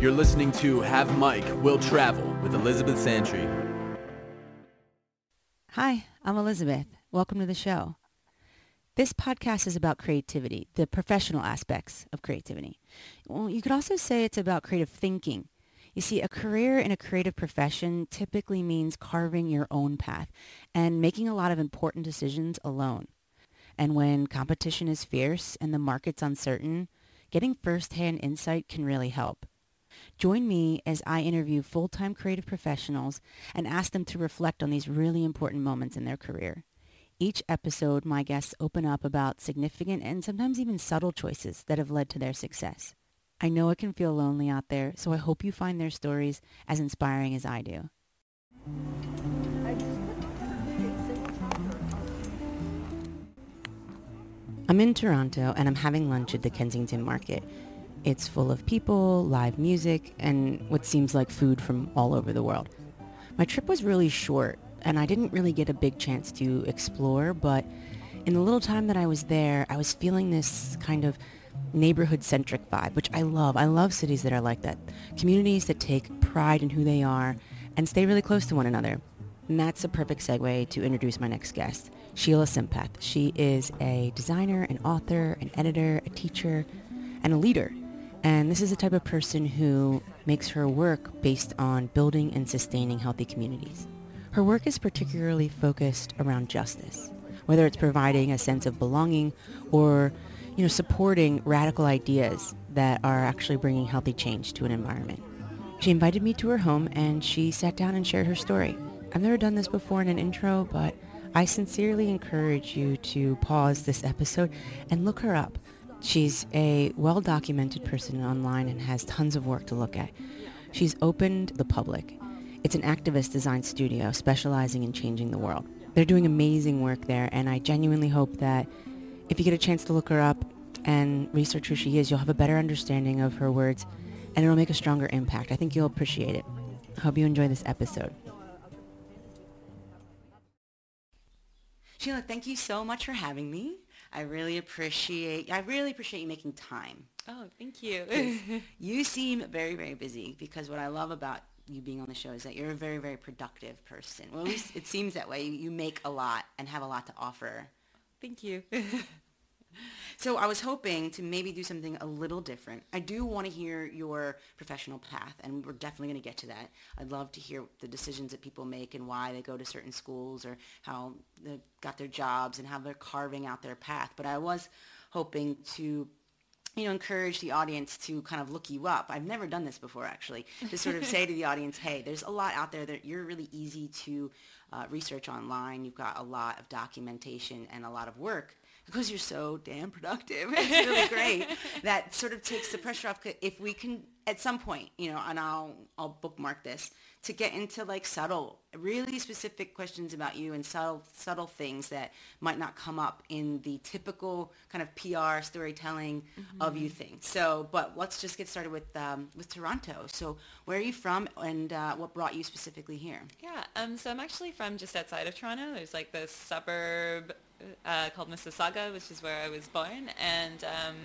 You're listening to Have Mic Will Travel with Elizabeth Santry. Hi, I'm Elizabeth. Welcome to the show. This podcast is about creativity, the professional aspects of creativity. Well, you could also say it's about creative thinking. You see, a career in a creative profession typically means carving your own path and making a lot of important decisions alone. And when competition is fierce and the market's uncertain, getting firsthand insight can really help. Join me as I interview full-time creative professionals and ask them to reflect on these really important moments in their career. Each episode, my guests open up about significant and sometimes even subtle choices that have led to their success. I know it can feel lonely out there, so I hope you find their stories as inspiring as I do. I'm in Toronto and I'm having lunch at the Kensington Market. It's full of people, live music, and what seems like food from all over the world. My trip was really short, and I didn't really get a big chance to explore, but in the little time that I was there, I was feeling this kind of neighborhood-centric vibe, which I love. I love cities that are like that. Communities that take pride in who they are and stay really close to one another. And that's a perfect segue to introduce my next guest, Sheila Sampath. She is a designer, an author, an editor, a teacher, and a leader. And this is the type of person who makes her work based on building and sustaining healthy communities. Her work is particularly focused around justice, whether it's providing a sense of belonging or, you know, supporting radical ideas that are actually bringing healthy change to an environment. She invited me to her home and she sat down and shared her story. I've never done this before in an intro, but I sincerely encourage you to pause this episode and look her up. She's a well-documented person online and has tons of work to look at. She's opened the public. It's an activist design studio specializing in changing the world. They're doing amazing work there, and I genuinely hope that if you get a chance to look her up and research who she is, you'll have a better understanding of her words, and it'll make a stronger impact. I think you'll appreciate it. I hope you enjoy this episode. Sheila, thank you so much for having me. I really appreciate I really appreciate you making time. Oh, thank you. you seem very, very busy because what I love about you being on the show is that you're a very, very productive person. Well, at least it seems that way. You, you make a lot and have a lot to offer. Thank you. So I was hoping to maybe do something a little different. I do want to hear your professional path, and we're definitely going to get to that. I'd love to hear the decisions that people make and why they go to certain schools or how they got their jobs and how they're carving out their path. But I was hoping to you know, encourage the audience to kind of look you up. I've never done this before, actually, to sort of say to the audience, hey, there's a lot out there that you're really easy to uh, research online. You've got a lot of documentation and a lot of work because you're so damn productive. It's really great. that sort of takes the pressure off. If we can, at some point, you know, and I'll I'll bookmark this to get into like subtle, really specific questions about you and subtle subtle things that might not come up in the typical kind of PR storytelling mm-hmm. of you thing. So, but let's just get started with um, with Toronto. So, where are you from, and uh, what brought you specifically here? Yeah, um, so I'm actually from just outside of Toronto. There's like this suburb uh, called Mississauga, which is where I was born, and um,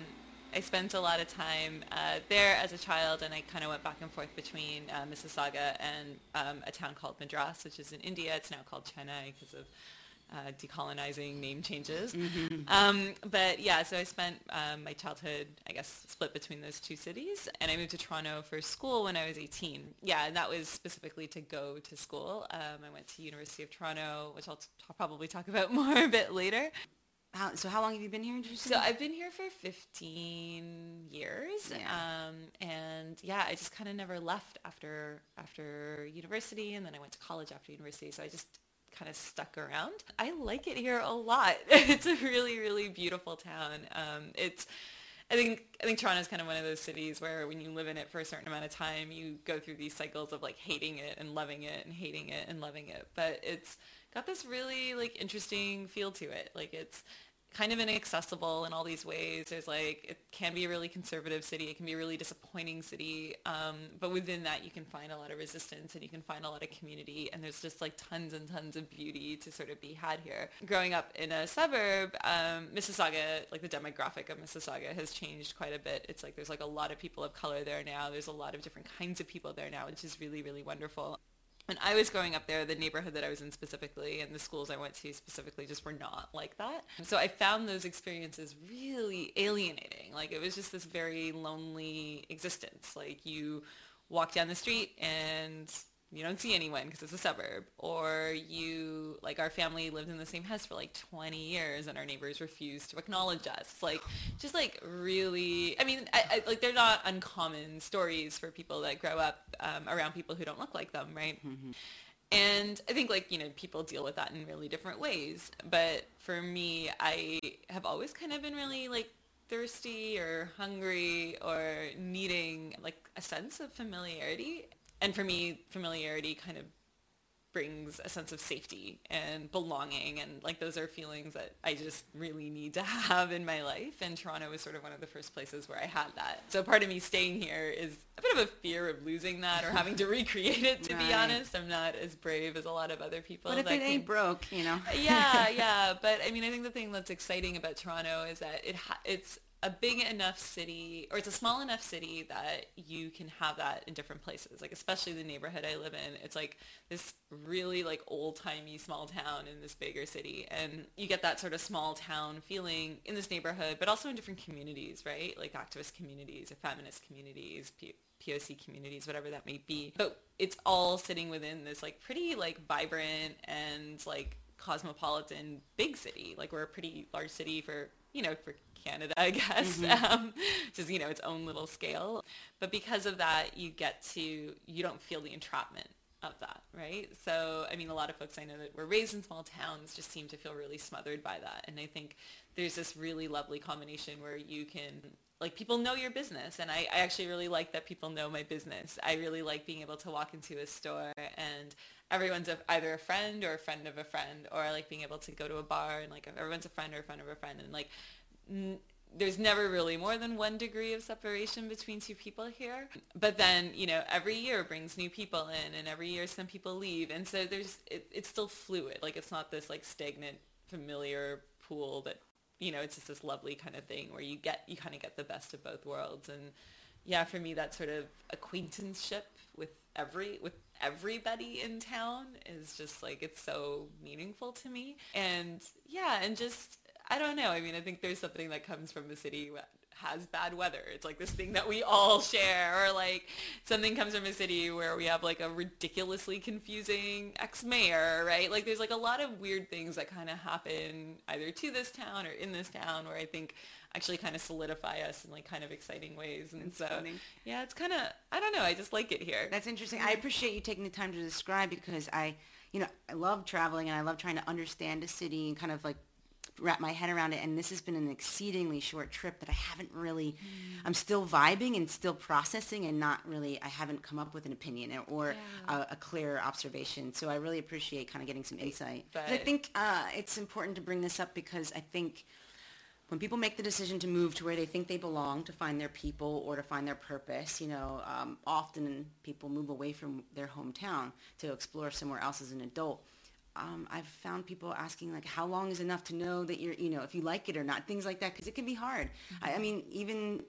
I spent a lot of time uh, there as a child, and I kind of went back and forth between uh, Mississauga and um, a town called Madras, which is in India. It's now called Chennai because of uh, decolonizing name changes. Mm-hmm. Um, but yeah, so I spent um, my childhood, I guess, split between those two cities, and I moved to Toronto for school when I was 18. Yeah, and that was specifically to go to school. Um, I went to University of Toronto, which I'll, t- I'll probably talk about more a bit later. How, so how long have you been here? So I've been here for 15 years. Yeah. Um, and yeah, I just kind of never left after after university and then I went to college after university. So I just kind of stuck around. I like it here a lot. it's a really, really beautiful town. Um, it's, I think, I think Toronto is kind of one of those cities where when you live in it for a certain amount of time, you go through these cycles of like hating it and loving it and hating it and loving it. But it's got this really like interesting feel to it. Like it's kind of inaccessible in all these ways. There's like, it can be a really conservative city. It can be a really disappointing city. Um, but within that, you can find a lot of resistance and you can find a lot of community. And there's just like tons and tons of beauty to sort of be had here. Growing up in a suburb, um, Mississauga, like the demographic of Mississauga has changed quite a bit. It's like there's like a lot of people of color there now. There's a lot of different kinds of people there now, which is really, really wonderful when I was growing up there, the neighborhood that I was in specifically and the schools I went to specifically just were not like that. So I found those experiences really alienating. Like it was just this very lonely existence. Like you walk down the street and you don't see anyone because it's a suburb. Or you like our family lived in the same house for like 20 years and our neighbors refused to acknowledge us. Like just like really i mean I, I, like they're not uncommon stories for people that grow up um, around people who don't look like them right? Mm-hmm. and i think like you know people deal with that in really different ways. But for me i have always kind of been really like thirsty or hungry or needing like a sense of familiarity and for me, familiarity kind of brings a sense of safety and belonging and like those are feelings that I just really need to have in my life and Toronto was sort of one of the first places where I had that. So part of me staying here is a bit of a fear of losing that or having to recreate it to right. be honest. I'm not as brave as a lot of other people. But if it ain't broke, you know. yeah, yeah, but I mean I think the thing that's exciting about Toronto is that it ha- it's a big enough city or it's a small enough city that you can have that in different places like especially the neighborhood i live in. It's like this really like old timey small town in this bigger city and you get that sort of small town feeling in this neighborhood but also in different communities right? Like activist communities or feminist communities P- poc communities whatever that may be. But it's all sitting within this like pretty like vibrant and like cosmopolitan big city. Like we're a pretty large city for you know for Canada, I guess, mm-hmm. um, just you know its own little scale. But because of that, you get to you don't feel the entrapment of that, right? So I mean, a lot of folks I know that were raised in small towns just seem to feel really smothered by that, and I think there's this really lovely combination where you can like people know your business and I, I, actually really like that people know my business i really like being able to walk into a store and everyone's a, either a friend or a friend of a friend or I like being able to go to a bar and like everyone's a friend or a friend of a friend and like there's never really more than one degree of separation between two people here. But then, you know, every year brings new people in and every year some people leave. And so there's, it, it's still fluid. Like it's not this like stagnant, familiar pool that, you know, it's just this lovely kind of thing where you get, you kind of get the best of both worlds. And yeah, for me, that sort of acquaintanceship with every, with everybody in town is just like, it's so meaningful to me. And yeah, and just, I don't know. I mean, I think there's something that comes from a city that has bad weather. It's like this thing that we all share, or like something comes from a city where we have like a ridiculously confusing ex-mayor, right? Like there's like a lot of weird things that kind of happen either to this town or in this town where I think actually kind of solidify us in like kind of exciting ways. And That's so, funny. yeah, it's kind of, I don't know. I just like it here. That's interesting. I appreciate you taking the time to describe because I, you know, I love traveling and I love trying to understand a city and kind of like wrap my head around it. And this has been an exceedingly short trip that I haven't really, mm. I'm still vibing and still processing and not really, I haven't come up with an opinion or yeah. a, a, clear observation. So I really appreciate kind of getting some insight. But I think uh, it's important to bring this up because I think when people make the decision to move to where they think they belong to find their people or to find their purpose, you know, um, often people move away from their hometown to explore somewhere else as an adult um, I've found people asking like, how long is enough to know that you're, you know, if you like it or not, things like that, because it can be hard. Mm-hmm. I, I, mm-hmm. mean, even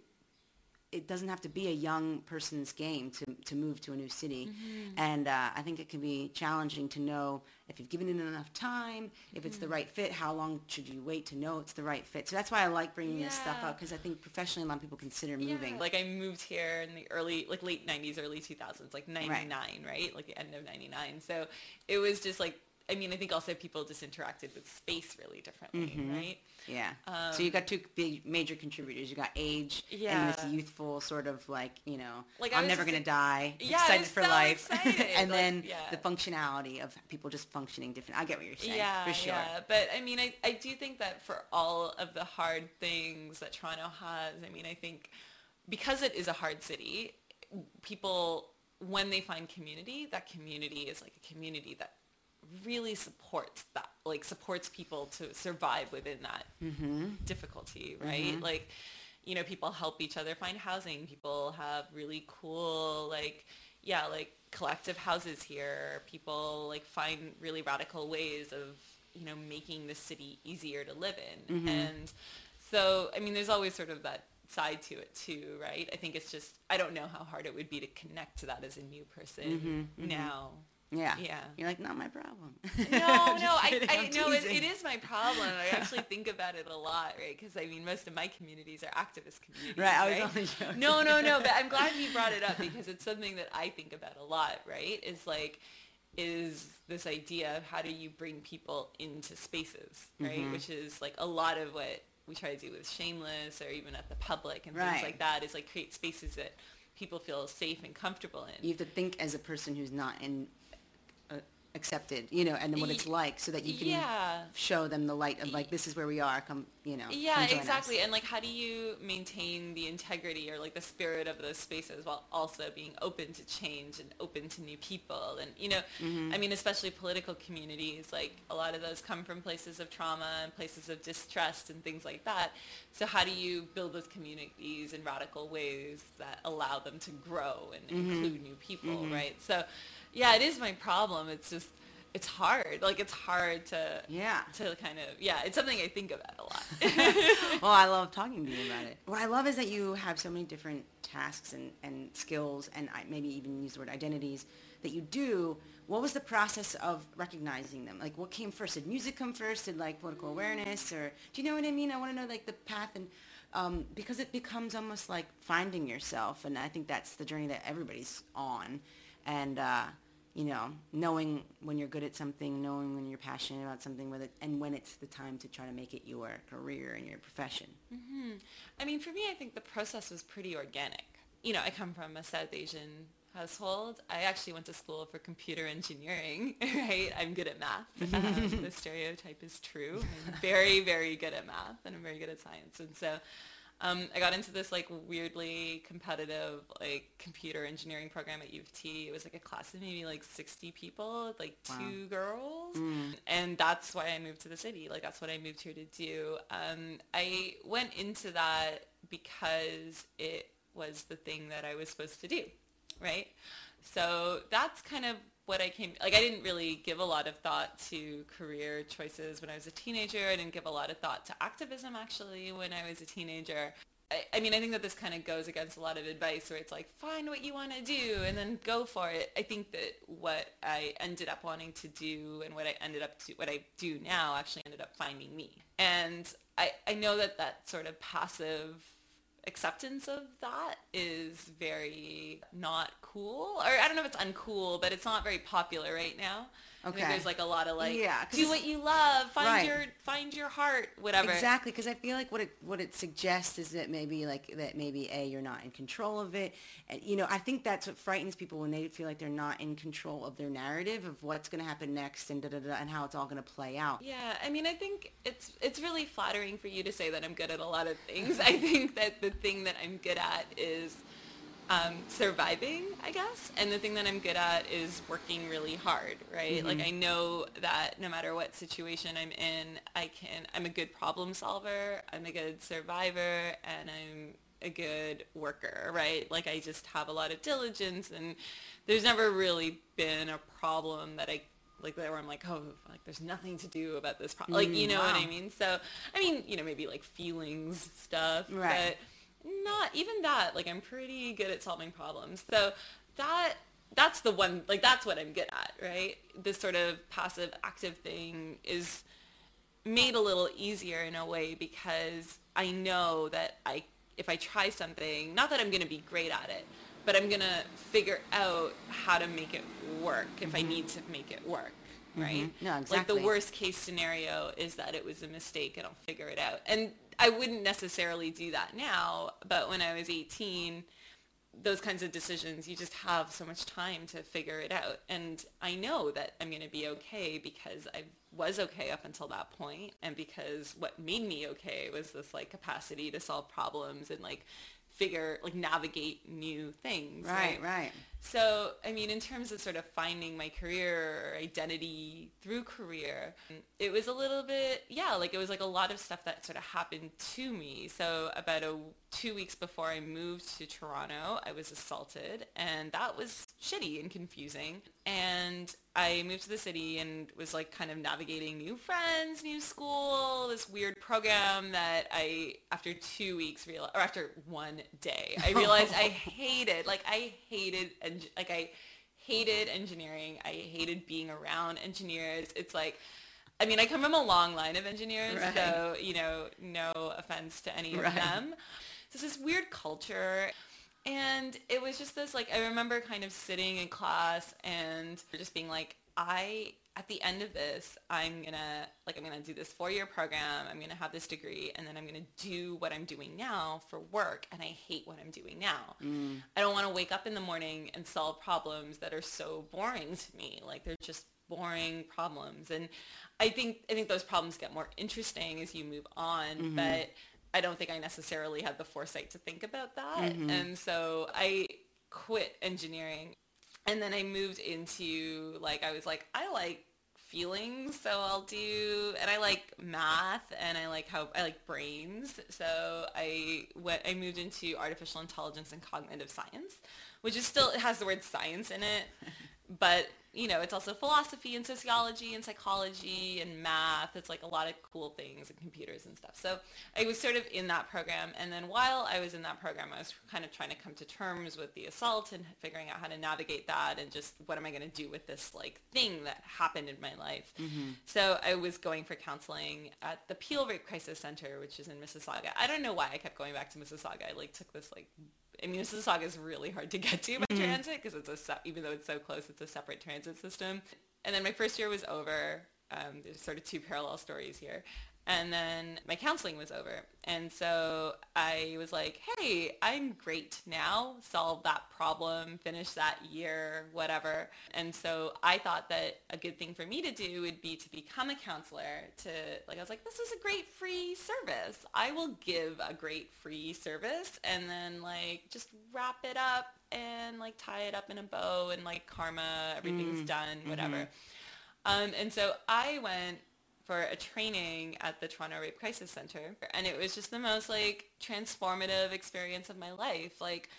it doesn't have to be a young person's game to, to move to a new city. Mm-hmm. And uh, I think it can be challenging to know if you've given it enough time, if mm-hmm. it's the mm-hmm. right fit, how long should you wait to know it's the right fit. So that's why I like bringing yeah. this stuff up because I think professionally a lot of people consider moving. Yeah. Like I moved here in the early, like late 90s, early 2000s, like 99, right? right? Like the end of 99. So it was just like I mean, I think also people just interacted with space really differently, mm-hmm. right? Yeah. Um, so you got two big major contributors. You got age yeah. and this youthful sort of like, you know, like I'm never going to die, yeah, excited for so life. Excited. and like, then yeah. the functionality of people just functioning different. I get what you're saying. Yeah, for sure. Yeah. But I mean, I, I do think that for all of the hard things that Toronto has, I mean, I think because it is a hard city, people, when they find community, that community is like a community that really supports that, like supports people to survive within that mm-hmm. difficulty, right? Mm-hmm. Like, you know, people help each other find housing. People have really cool, like, yeah, like collective houses here. People like find really radical ways of, you know, making the city easier to live in. Mm-hmm. And so, I mean, there's always sort of that side to it too, right? I think it's just, I don't know how hard it would be to connect to that as a new person now. Yeah. Yeah. You're like, not my problem. No, no, I, I no, it, it is my problem. I actually think about it a lot, right? Because I mean, most of my communities are activist communities, Right, I was right? only joking. No, no, no. But I'm glad you brought it up because it's something that I think about a lot, right? Is like, is this idea of how do you bring people into spaces, right? Mm-hmm. Which is like a lot of what we try to do with Shameless or even at the public and Right. things like that. Is like create spaces that people feel safe and comfortable in. you have to think as a person who's not in accepted, you know, and then what it's like, so that you can Yeah. show them the light of like this is where we are. Come, you know. Yeah, exactly. us. And like, how do you maintain the integrity or like the spirit of those spaces while also being open to change and open to new people? And you know, Mm-hmm. I mean, especially political communities, like a lot of those come from places of trauma and places of distrust and things like that. So how do you build those communities in radical ways that allow them to grow and Mm-hmm. include new people, right? So, yeah, it is my problem. It's just. It's hard. Like it's hard to Yeah. to kind of yeah. It's something I think about a lot. well, I love talking to you about it. What I love is that you have so many different tasks and, and skills and I maybe even use the word identities that you do. What was the process of recognizing them? Like what came first? Did music come first? Did like political awareness or do you know what I mean? I want to know like the path and um, because it becomes almost like finding yourself and I think that's the journey that everybody's on and uh, you know, knowing when you're good at something, knowing when you're passionate about something with it, and when it's the time to try to make it your career and your profession. I mean, for me, I think the process was pretty organic. You know, I come from a South Asian household. I actually went to school for computer engineering, right? I'm good at math. Um, the stereotype is true. I'm very, very good at math and I'm very good at science. And so um, I got into this like weirdly competitive like computer engineering program at U of T. It was like a class of maybe like 60 people, like two girls. And that's why I moved to the city. Like that's what I moved here to do. Um, I went into that because it was the thing that I was supposed to do, right? So that's kind of what I came, like I didn't really give a lot of thought to career choices when I was a teenager. I didn't give a lot of thought to activism actually when I was a teenager. I, I mean, I think that this kind of goes against a lot of advice where it's like, find what you want to do and then go for it. I think that what I ended up wanting to do and what I ended up to, what I do now actually ended up finding me. And I, I know that that sort of passive acceptance of that is very not cool or I don't know if it's uncool but it's not very popular right now. Okay. there's like a lot of like Yeah, do what you love, find Right. your find your heart, whatever. Exactly, because I feel like what it what it suggests is that maybe like that maybe a you're not in control of it, and you know I think that's what frightens people when they feel like they're not in control of their narrative of what's going to happen next and da da da and how it's all going to play out. Yeah, I mean, I think it's it's really flattering for you to say that I'm good at a lot of things. I think that the thing that I'm good at is um, surviving, I guess, and the thing that I'm good at is working really hard, right? Like I know that no matter what situation I'm in, I can. I'm a good problem solver. I'm a good survivor, and I'm a good worker, right? Like I just have a lot of diligence, and there's never really been a problem that I like that where I'm like, oh, like there's nothing to do about this problem. Like, you know what I mean? So, I mean, you know, maybe like feelings stuff, Right. but not even that. Like, I'm pretty good at solving problems. So that that's the one. Like, that's what I'm good at, right? This sort of passive active thing is made a little easier in a way because I know that I if I try something, not that I'm going to be great at it, but I'm going to figure out how to make it work if I mm-hmm. need to make it work, mm-hmm. right? No, exactly. Like the worst case scenario is that it was a mistake and I'll figure it out. And I wouldn't necessarily do that now, but when I was 18, those kinds of decisions, you just have so much time to figure it out. And I know that I'm going to be okay because I was okay up until that point and because what made me okay was this like capacity to solve problems and like figure like navigate new things Right, right. so i mean in terms of sort of finding my career or identity through career it was a little bit yeah like it was like a lot of stuff that sort of happened to me so about a two weeks before i moved to toronto i was assaulted and that was shitty and confusing and I moved to the city and was like kind of navigating new friends, new school, this weird program that I, after two weeks, real or after one day, I realized I hated. Like I hated, and like I hated engineering. I hated being around engineers. It's like, I mean, I come from a long line of engineers, Right. so you know, no offense to any Right. of them. So it's this weird culture. And it was just this, like, I remember kind of sitting in class and just being like, I, at the end of this, I'm going to, like, I'm going to do this four-year program. I'm going to have this degree, and then I'm going to do what I'm doing now for work. And I hate what I'm doing now. Mm. I don't want to wake up in the morning and solve problems that are so boring to me. Like, they're just boring problems. And I think, I think those problems get more interesting as you move on. Mm-hmm. But I don't think I necessarily had the foresight to think about that. Mm-hmm. And so I quit engineering. And then I moved into like I was like I like feelings, so I'll do and I like math and I like how I like brains. So I went I moved into artificial intelligence and cognitive science, which is still it has the word science in it. But you know, it's also philosophy and sociology and psychology and math. It's like a lot of cool things and computers and stuff. So I was sort of in that program. And then while I was in that program, I was kind of trying to come to terms with the assault and figuring out how to navigate that and just what am I going to do with this like thing that happened in my life. Mm-hmm. So I was going for counseling at the Peel Rape Crisis Center, which is in Mississauga. I don't know why I kept going back to Mississauga. I like took this like I mean, Mississauga is really hard to get to by transit because it's a se- even though it's so close, it's a separate transit system. And then my first year was over. Um, there's sort of two parallel stories here. And then my counseling was over. And so I was like, hey, I'm great now. Solve that problem, finish that year, whatever. And so I thought that a good thing for me to do would be to become a counselor to like, I was like, this is a great free service. I will give a great free service and then like just wrap it up and like tie it up in a bow and like karma, everything's done, whatever. Um, and so I went for a training at the Toronto Rape Crisis Center, and it was just the most like transformative experience of my life. Like,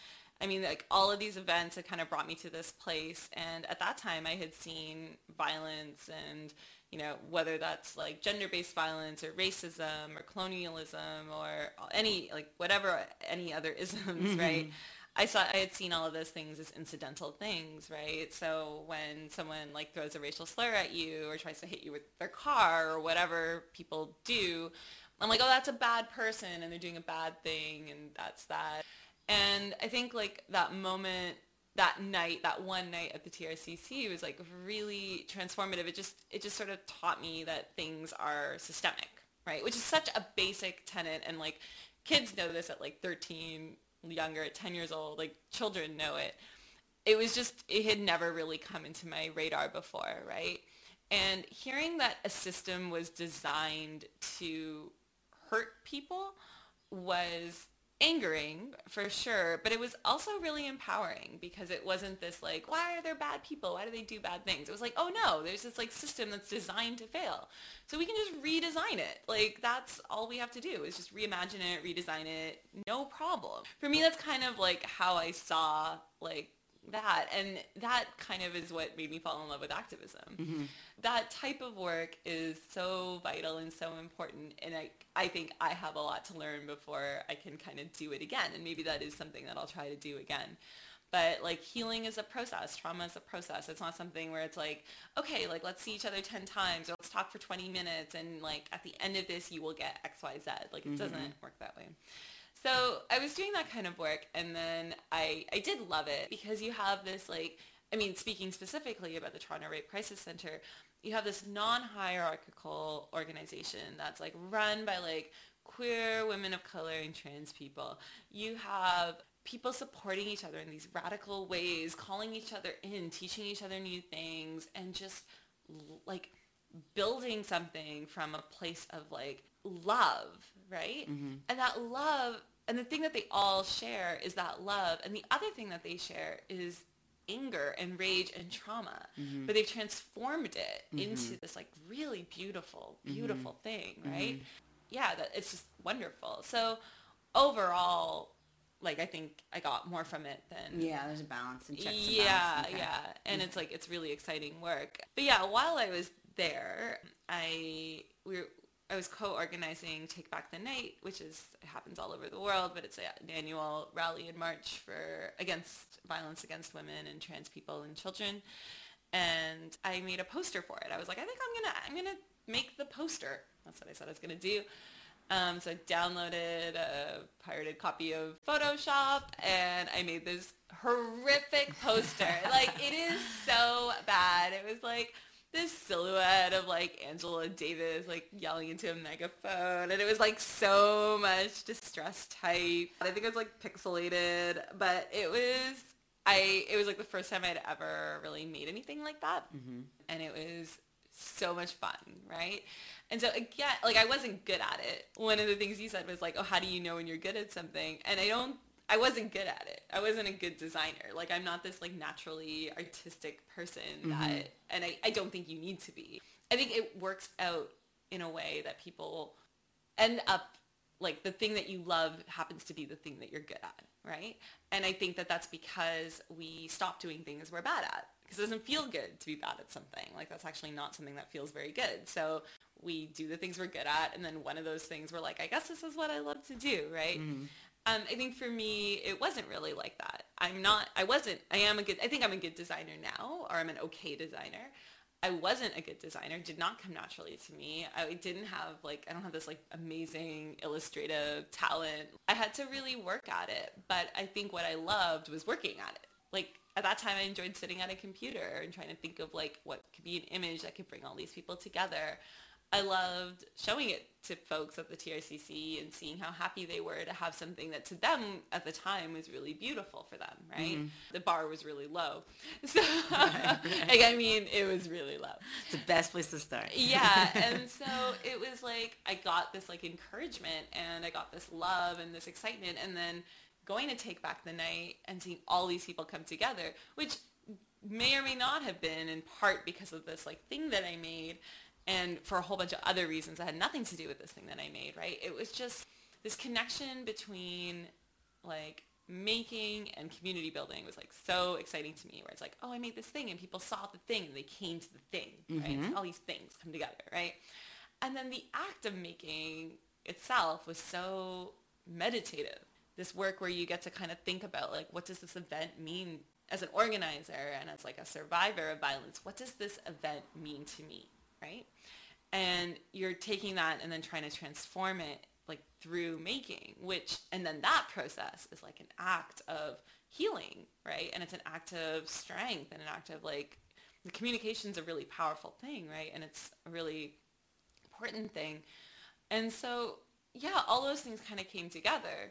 I mean, like all of these events had kind of brought me to this place, and at that time I had seen violence and you know whether that's like gender-based violence or racism or colonialism or any like whatever any other isms, mm-hmm. right? I saw I had seen all of those things as incidental things, right? So when someone like throws a racial slur at you or tries to hit you with their car or whatever people do, I'm like, oh, that's a bad person and they're doing a bad thing and that's that. And I think like that moment, that night, that one night at the TRCC was like really transformative. It just it just sort of taught me that things are systemic, right? Which is such a basic tenet and like kids know this at like 13 younger at 10 years old like children know it. It was just it had never really come into my radar before right? And hearing that a system was designed to hurt people was angering for sure but it was also really empowering because it wasn't this like why are there bad people? Why do they do bad things? It was like oh no there's this like system that's designed to fail. So we can just redesign it. Like that's all we have to do is just reimagine it redesign it no problem. For me that's kind of like how i saw like that and that kind of is what made me fall in love with activism. Mm-hmm. That type of work is so vital and so important and I, I think i have a lot to learn before i can kind of do it again and maybe that is something that i'll try to do again. But like healing is a process trauma is a process. It's not something where it's like okay like let's see each other 10 times or let's talk for 20 minutes and like at the end of this you will get xyz like it mm-hmm. doesn't work that way so I was doing that kind of work and then I, I did love it because you have this like, I mean, speaking specifically about the Toronto Rape Crisis Center, you have this non-hierarchical organization that's like run by like queer women of color and trans people. You have people supporting each other in these radical ways, calling each other in, teaching each other new things and just like building something from a place of like love, right? Mm-hmm. And that love and the thing that they all share is that love. And the other thing that they share is anger and rage and trauma. Mm-hmm. But they've transformed it into this like really beautiful, Mm-hmm. beautiful thing, right? Yeah, that it's just wonderful. So overall, like I think I got more from it than Yeah, there's a balance and checks yeah. Okay. yeah. And it's like it's really exciting work. But yeah, while I was there, I we were, I was co-organizing Take Back the Night, which is happens all over the world, but it's an annual rally and march for against violence against women and trans people and children. And I made a poster for it. I was like, I think I'm gonna I'm gonna make the poster. That's what I said I was gonna do. Um, so I downloaded a pirated copy of Photoshop and I made this horrific poster. like it is so bad. It was like this silhouette of like Angela Davis like yelling into a megaphone and it was like so much distress type. I think it was like pixelated, but it was I it was like the first time I'd ever really made anything like that. Mm-hmm. And it was so much fun, right? And so again, like I wasn't good at it. One of the things you said was like, "Oh, how do you know when you're good at something?" And I don't I wasn't good at it. I wasn't a good designer. Like I'm not this like naturally artistic person mm-hmm. that and I, I don't think you need to be. I think it works out in a way that people end up like the thing that you love happens to be the thing that you're good at, right? And I think that that's because we stop doing things we're bad at because it doesn't feel good to be bad at something. Like that's actually not something that feels very good. So we do the things we're good at and then one of those things we're like, I guess this is what I love to do, right? Mm-hmm. Um, I think for me, it wasn't really like that. I'm not, I wasn't, I am a good, I think I'm a good designer now, or I'm an okay designer. I wasn't a good designer, did not come naturally to me. I didn't have like, I don't have this like amazing illustrative talent. I had to really work at it, but I think what I loved was working at it. Like at that time, I enjoyed sitting at a computer and trying to think of like what could be an image that could bring all these people together. I loved showing it to folks at the TRCC and seeing how happy they were to have something that to them at the time was really beautiful for them, right? Mm-hmm. The bar was really low. So, like, I mean, it was really low. It's the best place to start. Yeah, and so it was like I got this like encouragement and I got this love and this excitement and then going to take back the night and seeing all these people come together, which may or may not have been in part because of this like thing that I made and for a whole bunch of other reasons that had nothing to do with this thing that I made, right? It was just this connection between like making and community building was like so exciting to me where it's like, oh, I made this thing and people saw the thing and they came to the thing, right? It's mm-hmm. all these things come together, right? And then the act of making itself was so meditative. This work where you get to kind of think about like, what does this event mean as an organizer and as like a survivor of violence? What does this event mean to me, right? And you're taking that and then trying to transform it like through making, which, and then that process is like an act of healing, right? And it's an act of strength and an act of like, the communication's a really powerful thing, right? And it's a really important thing. And so, yeah, all those things kind of came together.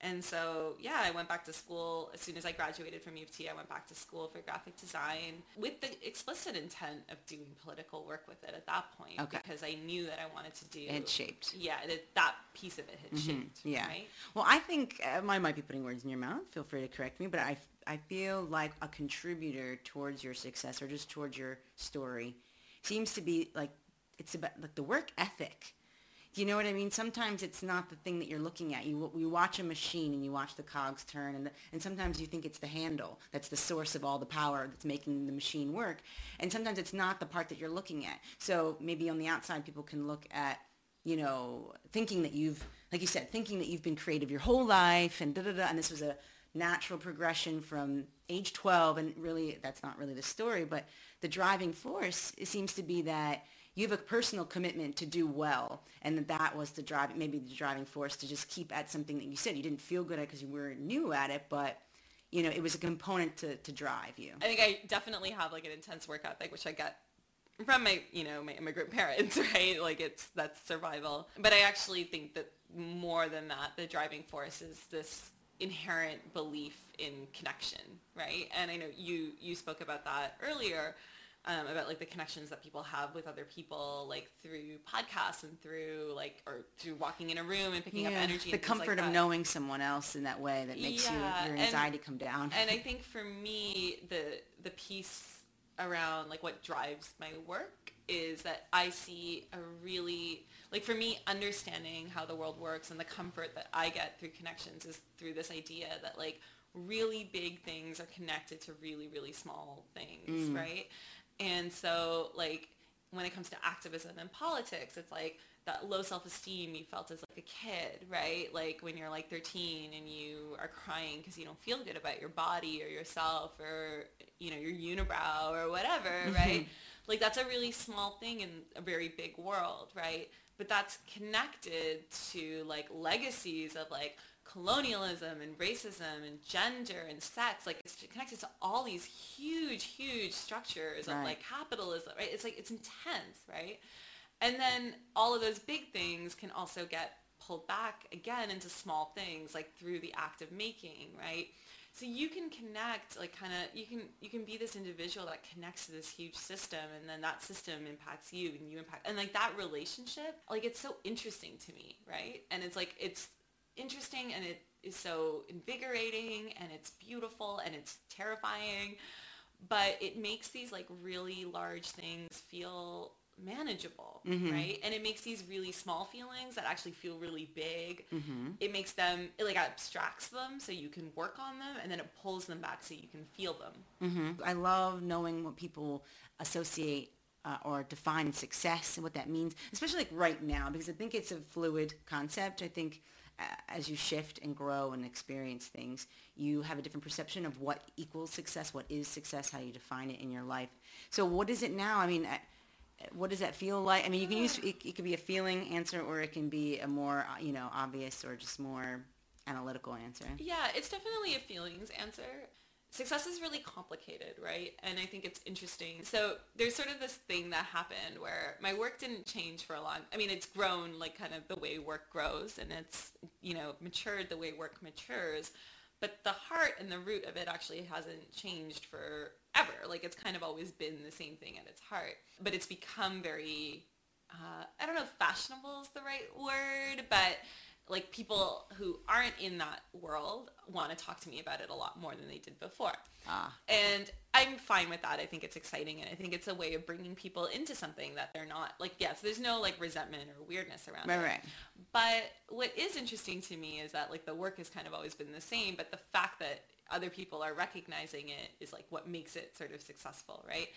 And so, yeah, I went back to school as soon as I graduated from U of T. I went back to school for graphic design with the explicit intent of doing political work with it at that point. Okay. Because I knew that I wanted to do. It had shaped. Yeah, it, that piece of it had shaped. Yeah. Right? Well, I think um, I might be putting words in your mouth. Feel free to correct me, but I, I feel like a contributor towards your success or just towards your story seems to be like it's about like the work ethic. Do you know what I mean? Sometimes it's not the thing that you're looking at. You you watch a machine and you watch the cogs turn, and the, and sometimes you think it's the handle that's the source of all the power that's making the machine work, and sometimes it's not the part that you're looking at. So maybe on the outside, people can look at you know, thinking that you've, like you said, thinking that you've been creative your whole life and da da da, and this was a natural progression from age 12, and really, that's not really the story, but the driving force seems to be that you have a personal commitment to do well, and that that was the driving, maybe the driving force to just keep at something that you said you didn't feel good at because you were new at it, but you know, it was a component to, to drive you. I think I definitely have like an intense work ethic, which I get from my, you know, my immigrant parents, right? Like it's, that's survival. But I actually think that more than that, the driving force is this inherent belief in connection, right? And I know you, you spoke about that earlier, um, about like the connections that people have with other people, like through podcasts and through like or through walking in a room and picking up energy. The and comfort like of knowing someone else in that way that makes Yeah, you, your and- anxiety come down. and I think for me, the the piece around like what drives my work is that I see a really like for me understanding how the world works and the comfort that I get through connections is through this idea that like really big things are connected to really really small things, right? And so like when it comes to activism and politics, it's like that low self-esteem you felt as like a kid, right? Like when you're like 13 and you are crying because you don't feel good about your body or yourself or, you know, your unibrow or whatever, mm-hmm. right? Like that's a really small thing in a very big world, right? But that's connected to like legacies of like colonialism and racism and gender and sex. Like it's connected to all these huge, huge structures of like capitalism, right? It's like, it's intense, right? And then all of those big things can also get pulled back again into small things like through the act of making, right? So you can connect like kind of you can you can be this individual that connects to this huge system and then that system impacts you and you impact and like that relationship like it's so interesting to me, right? And it's like it's interesting and it is so invigorating and it's beautiful and it's terrifying but it makes these like really large things feel manageable mm-hmm. right? And it makes these really small feelings that actually feel really big mm-hmm. it makes them it like abstracts them so you can work on them and then it pulls them back so you can feel them. Mm-hmm. I love knowing what people associate uh, or define success and what that means, especially like right now, because I think it's a fluid concept. I think as you shift and grow and experience things, you have a different perception of what equals success, what is success, how you define it in your life. So what is it now? I mean, uh, what does that feel like? I mean, you can use, it, it could be a feeling answer or it can be a more, uh, you know, obvious or just more analytical answer. Yeah, it's definitely a feelings answer. Success is really complicated, right? And I think it's interesting. So there's sort of this thing that happened where my work didn't change for a long, I mean, it's grown like kind of the way work grows and it's, you know, matured the way work matures. But the heart and the root of it actually hasn't changed forever. Like it's kind of always been the same thing at its heart. But it's become very, uh, I don't know if fashionable is the right word, but like people who aren't in that world want to talk to me about it a lot more than they did before. Ah. And I'm fine with that. I think it's exciting and I think it's a way of bringing people into something that they're not like yes, there's no like resentment or weirdness around Right, it. right. But what is interesting to me is that like the work has kind of always been the same, but the fact that other people are recognizing it is like what makes it sort of successful, right?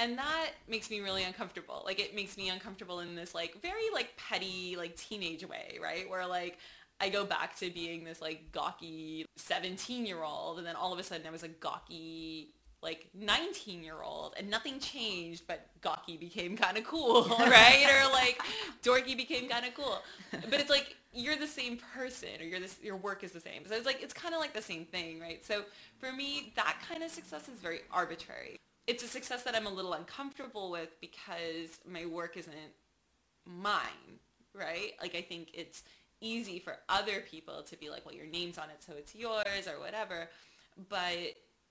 And that makes me really uncomfortable. Like it makes me uncomfortable in this like very like petty like teenage way, right? Where like I go back to being this like gawky 17 year old and then all of a sudden I was a gawky like 19 year old and nothing changed but gawky became kind of cool right? Or like dorky became kind of cool. But it's like you're the same person or you're this your work is the same. So it's like it's kind of like the same thing right? So for me that kind of success is very arbitrary it's a success that i'm a little uncomfortable with because my work isn't mine right like i think it's easy for other people to be like well your name's on it so it's yours or whatever but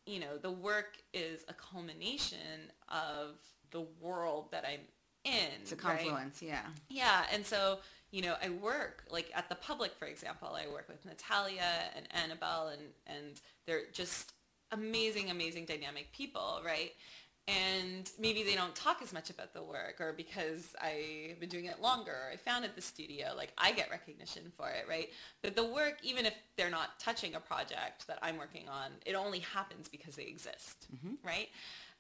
you know the work is a culmination of the world that i'm in It's a right? confluence, yeah. Yeah, and so you know, I work like at the public, for example. I work with Natalia and Annabelle, and and they're just amazing, amazing, dynamic people, right? And maybe they don't talk as much about the work, or because I've been doing it longer, or I founded the studio, like I get recognition for it, right? But the work, even if they're not touching a project that I'm working on, it only happens because they exist, right?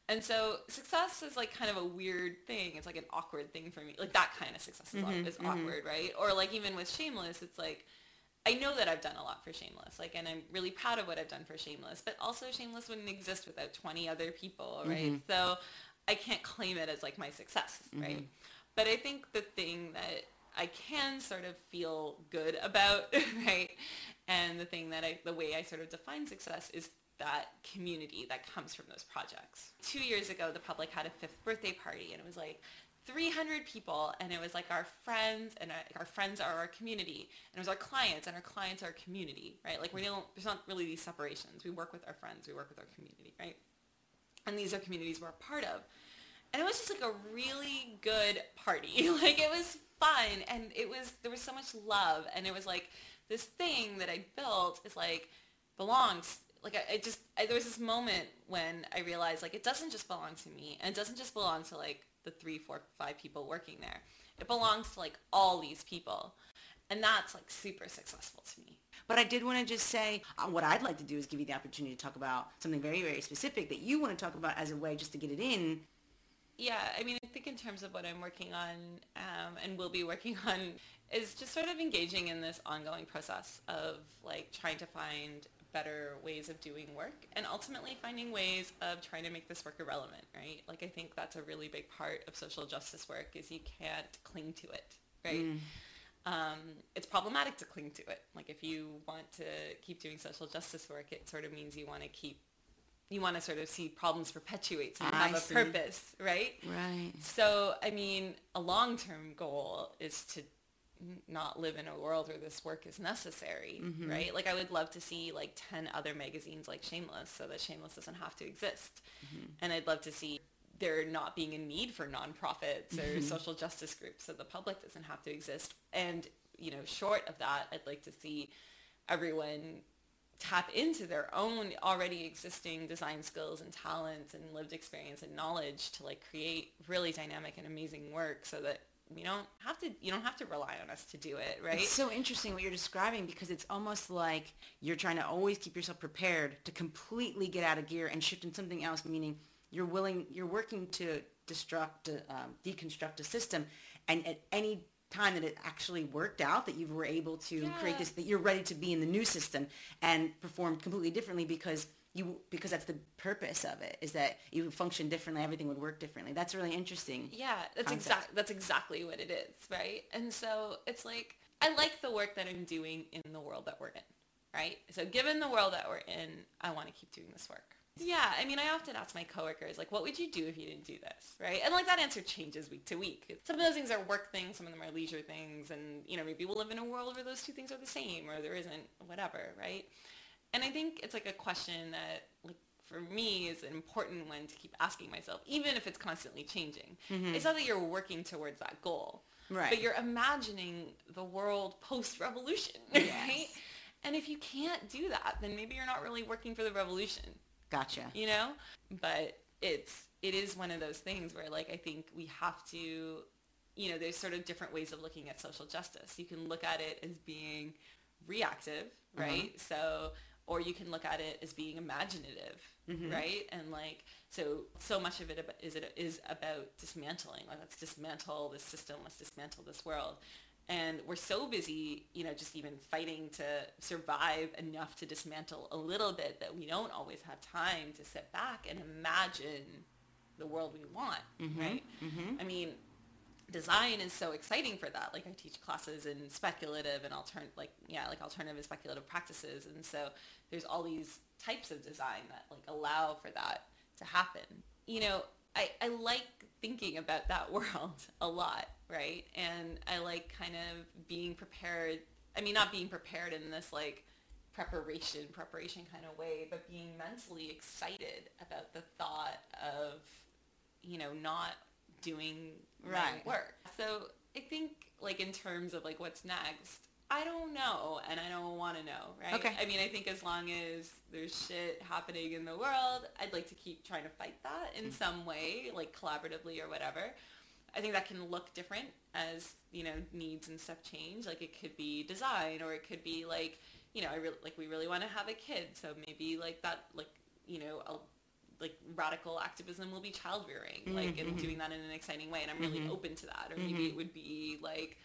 And so success is like kind of a weird thing. It's like an awkward thing for me. Like that kind of success is, Mm-hmm, is awkward, right? Or like even with Shameless, it's like I know that I've done a lot for Shameless, like, and I'm really proud of what I've done for Shameless. But also, Shameless wouldn't exist without 20 other people, right? Mm-hmm. So I can't claim it as like my success, right? But I think the thing that I can sort of feel good about, right, and the thing that I, the way I sort of define success is that community that comes from those projects. Two years ago, the public had a fifth birthday party, and it was like 300 people, and it was like our friends, and our, our friends are our community, and it was our clients, and our clients are our community, right? Like we don't, there's not really these separations. We work with our friends, we work with our community, right? And these are communities we're a part of. and it was just like a really good party. like it was fun and it was there was so much love and it was like this thing that I built is like belongs like I, I just I, there was this moment when I realized like it doesn't just belong to me and it doesn't just belong to like the three four five people working there. It belongs to like all these people. And that's like super successful to me. But I did want to just say uh, what I'd like to do is give you the opportunity to talk about something very, very specific that you want to talk about as a way just to get it in. Yeah, I mean, I think in terms of what I'm working on um, and will be working on is just sort of engaging in this ongoing process of like trying to find better ways of doing work and ultimately finding ways of trying to make this work irrelevant, right? Like I think that's a really big part of social justice work is you can't cling to it, right? Um, it's problematic to cling to it. Like if you want to keep doing social justice work, it sort of means you want to keep, you want to sort of see problems perpetuate so you I have a see. purpose, right? Right. So, I mean, a long-term goal is to not live in a world where this work is necessary, Mm-hmm. right? Like I would love to see like 10 other magazines like Shameless so that Shameless doesn't have to exist. Mm-hmm. And I'd love to see there not being a need for nonprofits Mm-hmm. or social justice groups so the public doesn't have to exist. And, you know, short of that, I'd like to see everyone tap into their own already existing design skills and talents and lived experience and knowledge to like create really dynamic and amazing work so that we don't have to you don't have to rely on us to do it right? It's so interesting what you're describing because it's almost like you're trying to always keep yourself prepared to completely get out of gear and shift into something else, meaning you're willing, you're working to destruct, um, deconstruct a system, and at any time that it actually worked out, that you were able to create this, that you're ready to be in the new system and perform completely differently because you, because that's the purpose of it, is that you would function differently, everything would work differently. That's really interesting. Yeah, that's concept. exact. That's exactly what it is, right? And so it's like I like the work that I'm doing in the world that we're in, right? So given the world that we're in, I want to keep doing this work. Yeah, I mean, I often ask my coworkers, like, what would you do if you didn't do this, right? And like that answer changes week to week. Some of those things are work things, some of them are leisure things, and you know, maybe we'll live in a world where those two things are the same, or there isn't, whatever, right? And I think it's like a question that, like, for me is an important one to keep asking myself, even if it's constantly changing. Mm-hmm. It's not that you're working towards that goal, Right. but you're imagining the world post-revolution, Yes. right? And if you can't do that, then maybe you're not really working for the revolution, Gotcha. you know? But it's it is one of those things where like I think we have to you know, there's sort of different ways of looking at social justice. You can look at it as being reactive, uh-huh. right? So or you can look at it as being imaginative, mm-hmm. right? And like so so much of it is it is about dismantling. Like let's dismantle this system, let's dismantle this world. And we're so busy, you know, just even fighting to survive enough to dismantle a little bit that we don't always have time to sit back and imagine the world we want, mm-hmm. right? Mm-hmm. I mean, design is so exciting for that. Like I teach classes in speculative and altern like yeah, like alternative and speculative practices, and so there's all these types of design that like allow for that to happen. You know, I I like thinking about that world a lot, right? And I like kind of being prepared. I mean, not being prepared in this like preparation preparation kind of way, but being mentally excited about the thought of you know not doing Right. work. So I think like in terms of like what's next, I don't know and I don't want to know, right? Okay. I mean, I think as long as there's shit happening in the world, I'd like to keep trying to fight that in mm. some way, like collaboratively or whatever. I think that can look different as, you know, needs and stuff change. Like it could be design or it could be like, you know, I really like we really want to have a kid, so maybe like that like, you know, a like radical activism will be child rearing, mm-hmm, like and mm-hmm. doing that in an exciting way, and I'm really mm-hmm. open to that. Or maybe it would be like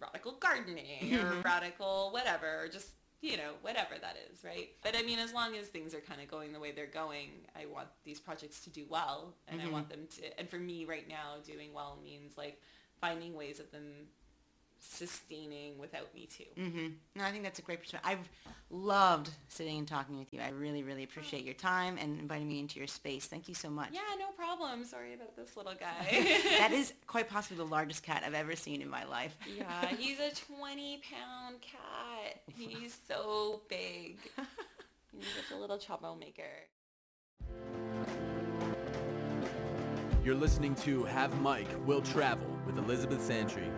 radical gardening or radical whatever, or just you know whatever that is, right? But I mean, as long as things are kind of going the way they're going, I want these projects to do well, and I want them to. And for me, right now, doing well means like finding ways of them sustaining without me too. Mm-hmm. No, I think that's a great perspective. I've loved sitting and talking with you. I really, really appreciate your time and inviting me into your space. Thank you so much. Yeah, no problem. Sorry about this little guy. that is quite possibly the largest cat I've ever seen in my life. Yeah, he's a 20 pound cat. He's so big. He's such a little troublemaker. You're listening to Have Mic Will Travel with Elizabeth Santry.